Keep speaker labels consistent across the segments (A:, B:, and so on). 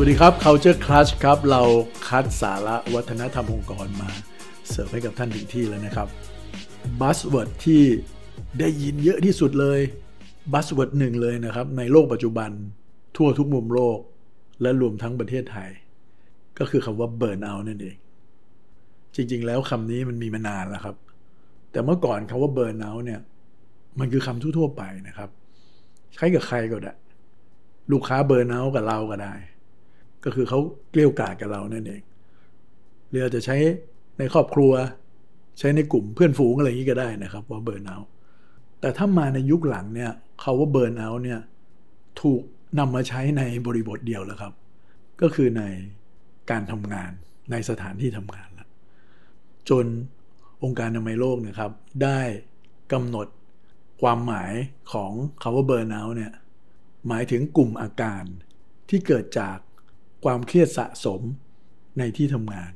A: วัสดีครับ Culture Crush ครับ เราคัดสาระวัฒนธรรมองค์กรมาเสิร์ฟให้กับท่านถึงที่แล้วนะครับ buzzword ที่ได้ยินเยอะที่สุดเลย buzzword หนึ่งเลยนะครับ ในโลกปัจจุบันทั่วทุกมุมโลก และรวมทั้งประเทศไทย ก็คือคำว่า burnout นั่นเอง จริงๆแล้วคำนี้มันมีมานานแล้วครับ แต่เมื่อก่อนคำว่า burnout เนี่ย มันคือคำทั่วๆไปนะครับ ใช้กับใครก็ได้ ลูกค้าเบิร์นเอากับเราก็ได้ ก็คือเขาเกลี้ยกล่อมกับเรานั่นเองหรืออาจจะใช้ในครอบครัว ใช้ในกลุ่มเพื่อนฝูงอะไรอย่างนี้ก็ได้นะครับ ว่าเบิร์นเอาแต่ถ้ามาในยุคหลังเนี่ยเขาว่าเบิร์นเอาเนี่ยถูกนำมาใช้ในบริบทเดียวแล้วครับ ก็คือในการทำงานในสถานที่ทำงานแล้วจนองค์การอนามัยโลกนะครับ ได้กำหนดความหมายของคาว่าเบิร์นเอาเนี่ยหมายถึงกลุ่มอาการที่เกิดจาก ความเครียดสะสมในที่ทำงาน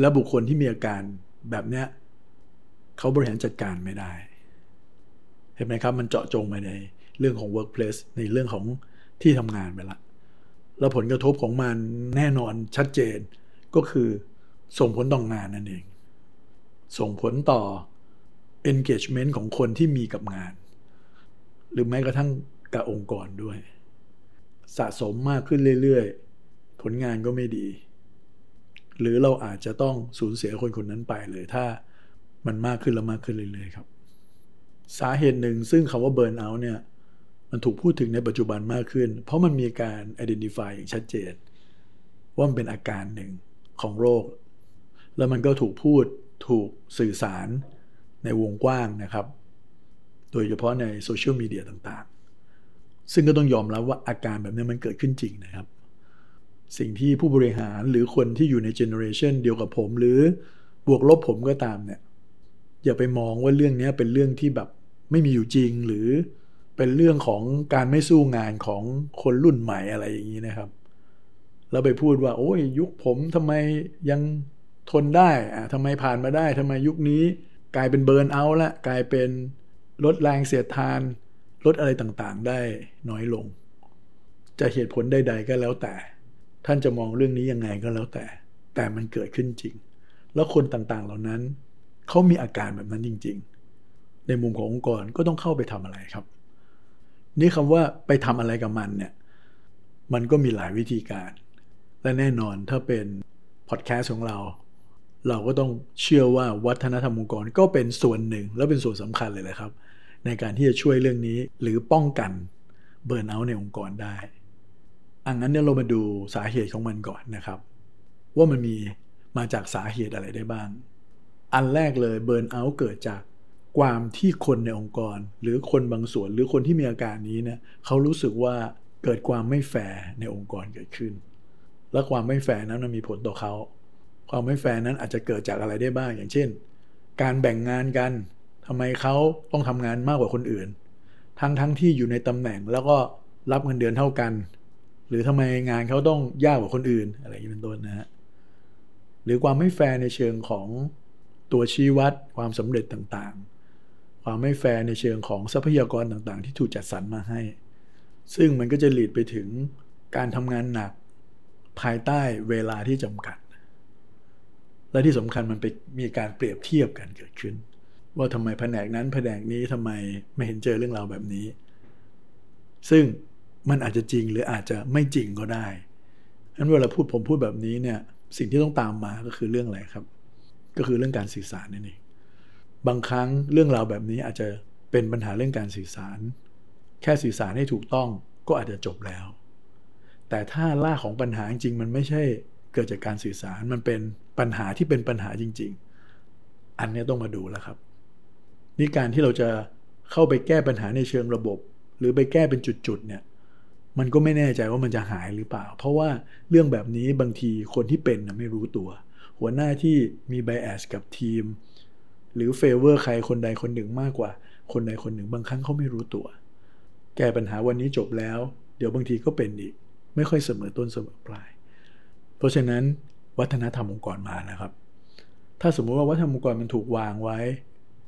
A: และบุคคลที่มีอาการแบบเนี้ยเขาบริหารจัดการไม่ได้ เห็นไหมครับ มันเจาะจงไปในเรื่องของ workplace ในเรื่องของที่ทำงานไปละแล้วผลกระทบของมันแน่นอนชัดเจนก็คือส่งผลต่องงานนั่นเอง ส่งผลต่อ engagement ของคนที่มีกับงาน หรือแม้กระทั่งกับองค์กรด้วย สะสมมากขึ้นเรื่อยๆ ผลงานก็ไม่ดี หรือเราอาจจะต้องสูญเสียคนคนนั้นไปเลยถ้ามันมากขึ้นแล้วมากขึ้นเรื่อยๆครับ สาเหตุหนึ่งซึ่งคำว่า burn out เนี่ยมันถูกพูดถึงในปัจจุบันมากขึ้น เพราะมันมีการ identify อย่างชัดเจน ว่ามันเป็นอาการหนึ่งของโรค แล้วมันก็ถูกพูดถูกสื่อสารในวงกว้างนะครับ โดยเฉพาะในโซเชียลมีเดียต่างๆ ซึ่งก็ต้องยอมรับว่าอาการแบบนี้มันเกิดขึ้นจริงนะครับ สิ่งที่ผู้บริหารหรือคนที่อยู่ในเจเนอเรชันเดียวกับผม หรือบวกลบผมก็ตามเนี่ย อย่าไปมองว่าเรื่องนี้เป็นเรื่องที่แบบไม่มีอยู่จริงหรือเป็นเรื่องของการไม่สู้งานของคนรุ่นใหม่อะไรอย่างนี้นะครับ แล้วไปพูดว่า โอ้ยยุคผมทำไมยังทนได้อะทำไมผ่านมาได้ทำไมยุคนี้ กลายเป็นเบิร์นเอาละกลายเป็นลดแรงเสียดทาน ลดอะไรต่างๆ ได้น้อยลง จะเหตุผลใดๆก็แล้วแต่ ท่านจะมองเรื่องนี้ยังไงก็แล้วแต่ แต่มันเกิดขึ้นจริง แล้วคนต่างๆเหล่านั้นเขามีอาการแบบนั้นจริง ๆ ในมุมขององค์กรก็ต้องเข้าไปทำอะไรครับ นี่คำว่าไปทำอะไรกับมันเนี่ยมันก็มีหลายวิธีการ และแน่นอนถ้าเป็นพอดแคสต์ของเรา เราก็ต้องเชื่อว่าวัฒนธรรมองค์กรก็เป็นส่วนหนึ่ง และเป็นส่วนสำคัญเลยนะครับ ในการที่จะช่วยเรื่องนี้หรือป้องกันเบิร์นเอาท์ในองค์กรได้ อันนั้นเนี่ยเรามาดูสาเหตุของมันก่อนนะครับ ว่ามันมีมาจากสาเหตุอะไรได้บ้าง อันแรกเลย burnout เกิดจากความที่คนในองค์กร หรือคนบางส่วนหรือคนที่มีอาการนี้เนี่ยเขารู้สึกว่าเกิดความไม่แฟร์ในองค์กรเกิดขึ้น และความไม่แฟร์นั้นมันมีผลต่อเขาความไม่แฟร์นั้นอาจจะเกิดจากอะไรได้บ้าง อย่างเช่น การแบ่งงานกันทำไมเขาต้องทำงานมากกว่าคนอื่น ทั้งทั้งที่อยู่ในตำแหน่งแล้วก็รับเงินเดือนเท่ากัน หรือทำไมงานเขาต้องยากกว่าคนอื่นอะไรอย่างนี้เป็นต้นนะฮะหรือความไม่แฟร์ในเชิงของตัวชี้วัดความสำเร็จต่างๆ ความไม่แฟร์ในเชิงของทรัพยากรต่างๆ ที่ถูกจัดสรรมาให้ ซึ่งมันก็จะหลีดไปถึงการทำงานหนักภายใต้เวลาที่จำกัด และที่สำคัญมันไปมีการเปรียบเทียบกันเกิดขึ้น ว่าทำไมแผนกนั้นแผนกนี้ทำไมไม่เห็นเจอเรื่องราวแบบนี้ ซึ่ง มันอาจจะจริงหรืออาจจะไม่จริงก็ได้นั้นเวลาพูดผมพูดแบบนี้เนี่ยสิ่งที่ต้องตามมาก็คือเรื่องอะไรครับ ก็คือเรื่องการสื่อสารนั่นเองบางครั้งเรื่องราวแบบนี้อาจจะเป็นปัญหาเรื่องการสื่อสาร แค่สื่อสารให้ถูกต้องก็อาจจะจบแล้ว แต่ถ้าล่าของปัญหาจริงมันไม่ใช่เกิดจากการสื่อสารมันเป็นปัญหาที่เป็นปัญหาจริง ๆ อันนี้ต้องมาดูแล้วครับ นี่การที่เราจะเข้าไปแก้ปัญหาในเชิงระบบ หรือไปแก้เป็นจุดๆเนี่ย มันก็ไม่แน่ใจว่ามันจะหายหรือเปล่า เพราะว่าเรื่องแบบนี้บางทีคนที่เป็นไม่รู้ตัว หัวหน้าที่มี bias กับทีม หรือ favor ใครคนใดคนหนึ่งมากกว่า คนใดคนหนึ่งบางครั้งเขาไม่รู้ตัว แก้ปัญหาวันนี้จบแล้ว เดี๋ยวบางทีก็เป็นอีก ไม่ค่อยเสมอต้นเสมอปลาย เพราะฉะนั้นวัฒนธรรมองค์กรมานะครับ ถ้าสมมุติว่าวัฒนธรรมองค์กรมันถูกวางไว้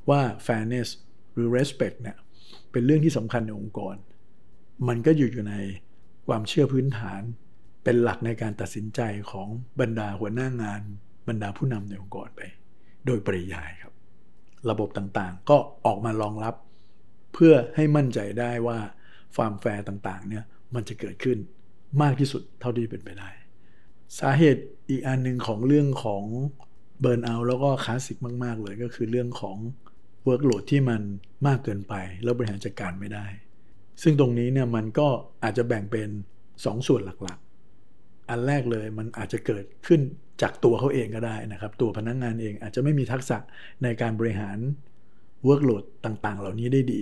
A: ว่า fairness หรือ respect เนี่ยเป็นเรื่องที่สำคัญในองค์กร มันก็อยู่อยู่ในความเชื่อพื้นฐาน เป็นหลักในการตัดสินใจของบรรดาหัวหน้างาน บรรดาผู้นำในองค์กรไป โดยปริยายครับ ระบบต่างๆ ก็ออกมารองรับ เพื่อให้มั่นใจได้ว่าความแฟร์ต่างๆเนี่ยมันจะเกิดขึ้นมากที่สุดเท่าที่เป็นไปได้ สาเหตุอีกอันหนึ่งของเรื่องของ burnout แล้วก็คลาสสิกมาก ๆ เลยก็คือเรื่องของ workload ที่มันมากเกินไป แล้วบริหารจัดการไม่ได้ ซึ่งตรงนี้เนี่ยมันก็อาจจะแบ่งเป็น2ส่วนหลักๆ อันแรกเลยมันอาจจะเกิดขึ้นจากตัวเขาเองก็ได้นะครับ ตัวพนักงานเองอาจจะไม่มีทักษะในการบริหารworkload ต่างๆ เหล่านี้ได้ดี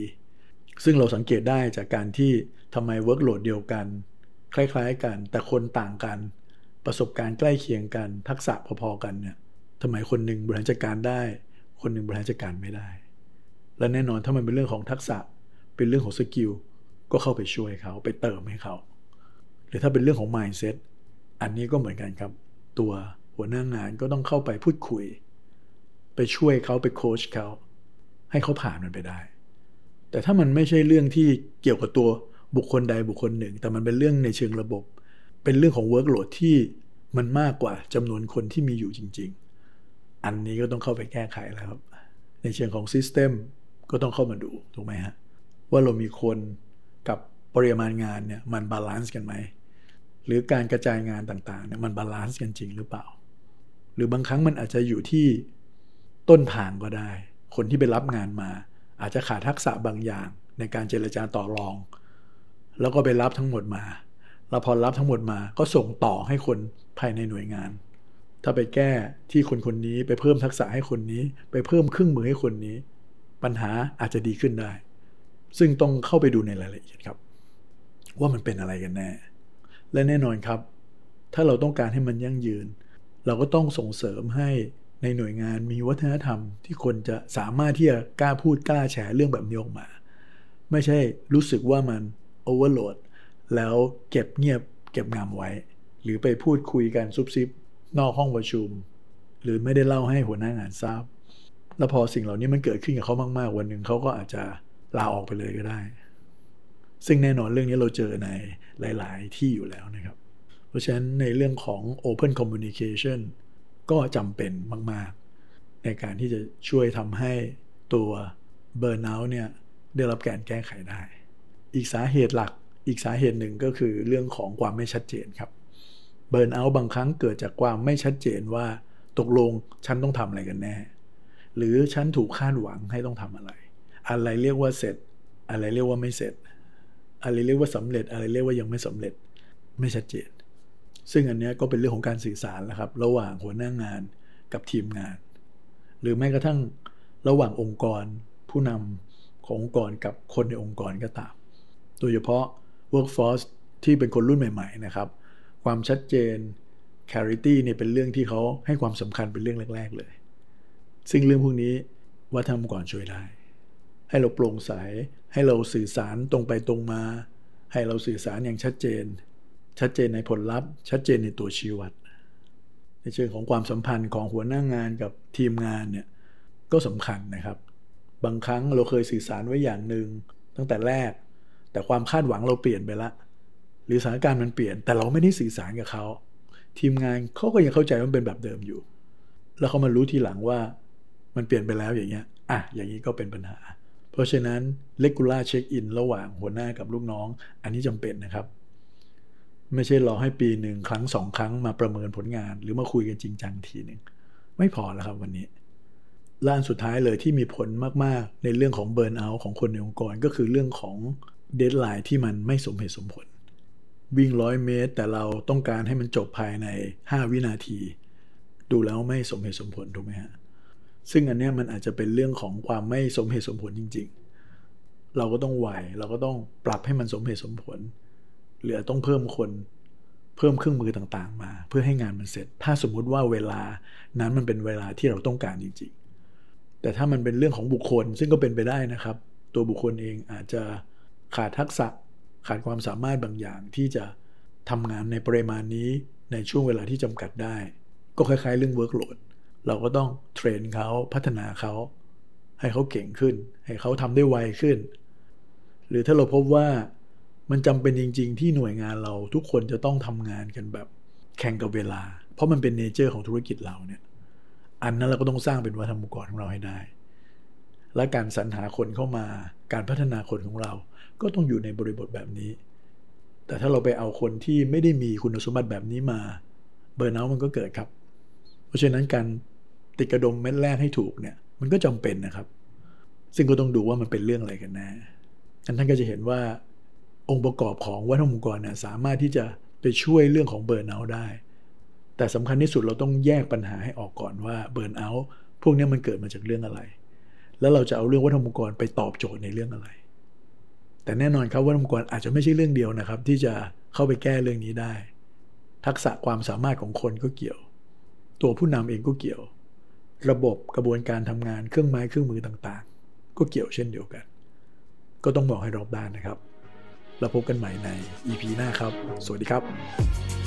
A: ซึ่งเราสังเกตได้จากการที่ทำไม workload เดียวกัน คล้ายๆกัน แต่คนต่างกัน ประสบการณ์ใกล้เคียงกัน ทักษะพอๆกันเนี่ยทำไมคนหนึ่งบริหารจัดการได้ คนหนึ่งบริหารจัดการไม่ได้ และแน่นอนถ้ามันเป็นเรื่องของทักษะเป็นเรื่องของ skill ก็เข้าไปช่วยเขาไปเติมให้เขา หรือถ้าเป็นเรื่องของ mindset อันนี้ก็เหมือนกันครับ ตัวหัวหน้างานก็ต้องเข้าไปพูดคุย ไปช่วยเขาไปโค้ชเขาให้เขาผ่านมันไปได้ แต่ถ้ามันไม่ใช่เรื่องที่เกี่ยวกับตัวบุคคลใดบุคคลหนึ่ง แต่มันเป็นเรื่องในเชิงระบบ เป็นเรื่องของ workload ที่มันมากกว่าจำนวนคนที่มีอยู่จริง ๆ อันนี้ก็ต้องเข้าไปแก้ไขแล้วครับ ในเชิงของ system ก็ต้องเข้ามาดูถูกไหมฮะว่าเรามีคน กับปริมาณงานเนี่ยมัน balance กันไหม หรือการกระจายงานต่างๆเนี่ยมัน balance กันจริงหรือเปล่า หรือบางครั้งมันอาจจะอยู่ที่ต้นทางก็ได้ คนที่ไปรับงานมา อาจจะขาดทักษะบางอย่างในการเจรจาต่อรอง แล้วก็ไปรับทั้งหมดมา แล้วพอรับทั้งหมดมาก็ส่งต่อให้คนภายในหน่วยงาน ถ้าไปแก้ที่คนคนนี้ไปเพิ่มทักษะให้คนนี้ ไปเพิ่มเครื่องมือให้คนนี้ ปัญหาอาจจะดีขึ้นได้ ซึ่งต้องเข้าไปดูในรายละเอียดครับ ว่ามันเป็นอะไรกันแน่ และแน่นอนครับ ถ้าเราต้องการให้มันยั่งยืน เราก็ต้องส่งเสริมให้ในหน่วยงานมีวัฒนธรรมที่คนจะสามารถที่จะกล้าพูดกล้าแชร์เรื่องแบบนี้ออกมา ไม่ใช่รู้สึกว่ามันโอเวอร์โหลดแล้วเก็บเงียบเก็บงามไว้ หรือไปพูดคุยกันซุบซิบนอกห้องประชุม หรือไม่ได้เล่าให้หัวหน้างานทราบ แล้วพอสิ่งเหล่านี้มันเกิดขึ้นกับเขามาก ๆ วันหนึ่งเขาก็อาจจะ ลาออกไปเลยก็ได้ ซึ่งแน่นอนเรื่องนี้เราเจอในหลาย ๆ ที่อยู่แล้วนะครับ เพราะฉะนั้นในเรื่องของ Open Communication ก็จำเป็นมาก ๆ ในการที่จะช่วยทำให้ตัว Burnout เนี่ยได้รับการแก้ไขได้ อีกสาเหตุหลักอีกสาเหตุหนึ่งก็คือเรื่องของความไม่ชัดเจนครับเบิร์นเอาบางครั้งเกิดจากความไม่ชัดเจนว่าตกลงฉันต้องทำอะไรกันแน่ หรือฉันถูกคาดหวังให้ต้องทำอะไร อะไรเรียกว่าเสร็จ อะไรเรียกว่าไม่เสร็จ อะไรเรียกว่าสำเร็จ อะไรเรียกว่ายังไม่สำเร็จ ไม่ชัดเจน ซึ่งอันนี้ก็เป็นเรื่องของการสื่อสารแล้วครับ ระหว่างหัวหน้างานกับทีมงาน หรือแม้กระทั่งระหว่างองค์กรผู้นำขององค์กรกับคนในองค์กรก็ตาม โดยเฉพาะ workforce ที่เป็นคนรุ่นใหม่ ๆ นะครับ ความชัดเจน clarity เนี่ยเป็นเรื่องที่เขาให้ความสำคัญเป็นเรื่องแรก ๆ เลย ซึ่งเรื่องพวกนี้วัฒนธรรมก่อนช่วยได้ ให้เราโปร่งใส ให้เราสื่อสารตรงไปตรงมา ให้เราสื่อสารอย่างชัดเจน ชัดเจนในผลลัพธ์ ชัดเจนในตัวชี้วัด ในเชิงของความสัมพันธ์ของหัวหน้างงานกับทีมงานเนี่ยก็สำคัญนะครับ บางครั้งเราเคยสื่อสารไว้อย่างหนึ่งตั้งแต่แรก แต่ความคาดหวังเราเปลี่ยนไปละ หรือสถานการณ์มันเปลี่ยน แต่เราไม่ได้สื่อสารกับเขา ทีมงานเขาก็ยังเข้าใจว่าเป็นแบบเดิมอยู่ แล้วเขามารู้ทีหลังว่ามันเปลี่ยนไปแล้วอย่างเงี้ย อะ อย่างนี้ก็เป็นปัญหา เพราะฉะนั้นเลกูล่าเช็คอินระหว่างหัวหน้ากับลูกน้อง อันนี้จำเป็นนะครับ ไม่ใช่รอให้ปีหนึ่งครั้งสองครั้งมาประเมินผลงาน หรือมาคุยกันจริงจังทีหนึ่งไม่พอแล้วครับวันนี้ล้านสุดท้ายเลยที่มีผลมากๆ ในเรื่องของเบิร์นเอาท์ของคนในองค์กรก็คือเรื่องของdeadline ที่มันไม่สมเหตุสมผล วิ่งร้อยเมตร แต่เราต้องการให้มันจบภายใน 5 วินาที ดูแล้วไม่สมเหตุสมผลถูกไหมฮะ ซึ่งอันนี้มันอาจจะเป็นเรื่องของความไม่สมเหตุสมผลจริง ๆ เราก็ต้องไหวเราก็ต้องปรับให้มันสมเหตุสมผล หรือต้องเพิ่มคนเพิ่มเครื่องมือต่างๆ มา เพื่อให้งานมันเสร็จ ถ้าสมมุติว่าเวลานั้นมันเป็นเวลาที่เราต้องการจริง ๆ แต่ถ้ามันเป็นเรื่องของบุคคลซึ่งก็เป็นไปได้นะครับ ตัวบุคคลเองอาจจะขาดทักษะขาดความสามารถบางอย่างที่จะทำงานในปริมาณนี้ในช่วงเวลาที่จำกัดได้ ก็คล้ายๆ เรื่อง workload เราก็ต้อง train เขาพัฒนาเขา ให้เขาเก่งขึ้น ให้เขาทำได้ไวขึ้น หรือถ้าเราพบว่ามันจำเป็นจริง ๆ ที่หน่วยงานเราทุกคนจะต้องทำงานกันแบบแข่งกับเวลา เพราะมันเป็น nature ของธุรกิจเราเนี่ยอันนั้นเราก็ต้องสร้างเป็นวัฒนธรรมองค์กรของเราให้ได้ และการสรรหาคนเข้ามาการพัฒนาคนของเรา ก็ต้องอยู่ในบริบทแบบนี้ แต่ถ้าเราไปเอาคนที่ไม่ได้มีคุณสมบัติแบบนี้มา เบอร์นเอามันก็เกิดครับ เพราะฉะนั้นการ ติดกระดมเม็ดแรกให้ถูกเนี่ย มันก็จำเป็นนะครับ ซึ่งก็ต้องดูว่ามันเป็นเรื่องอะไรกันแน่อันท่านก็จะเห็นว่าองค์ประกอบของวัฒนธรรมองค์กรเนี่ยสามารถที่จะไปช่วยเรื่องของเบิร์นเอาท์ได้ แต่สำคัญที่สุดเราต้องแยกปัญหาให้ออกก่อนว่าเบิร์นเอาท์พวกนี้มันเกิดมาจากเรื่องอะไร แล้วเราจะเอาเรื่องวัฒนธรรมองค์กรไปตอบโจทย์ในเรื่องอะไร แต่แน่นอนครับวัฒนธรรมองค์กรอาจจะไม่ใช่เรื่องเดียวนะครับ ที่จะเข้าไปแก้เรื่องนี้ได้ ทักษะความสามารถของคนก็เกี่ยว ตัวผู้นำเองก็เกี่ยว ระบบกระบวนการทำงานเครื่องไม้เครื่องมือต่างๆ ก็เกี่ยวเช่นเดียวกัน ก็ต้องบอกให้รอบด้านนะครับ เราพบกันใหม่ใน EP หน้าครับ สวัสดีครับ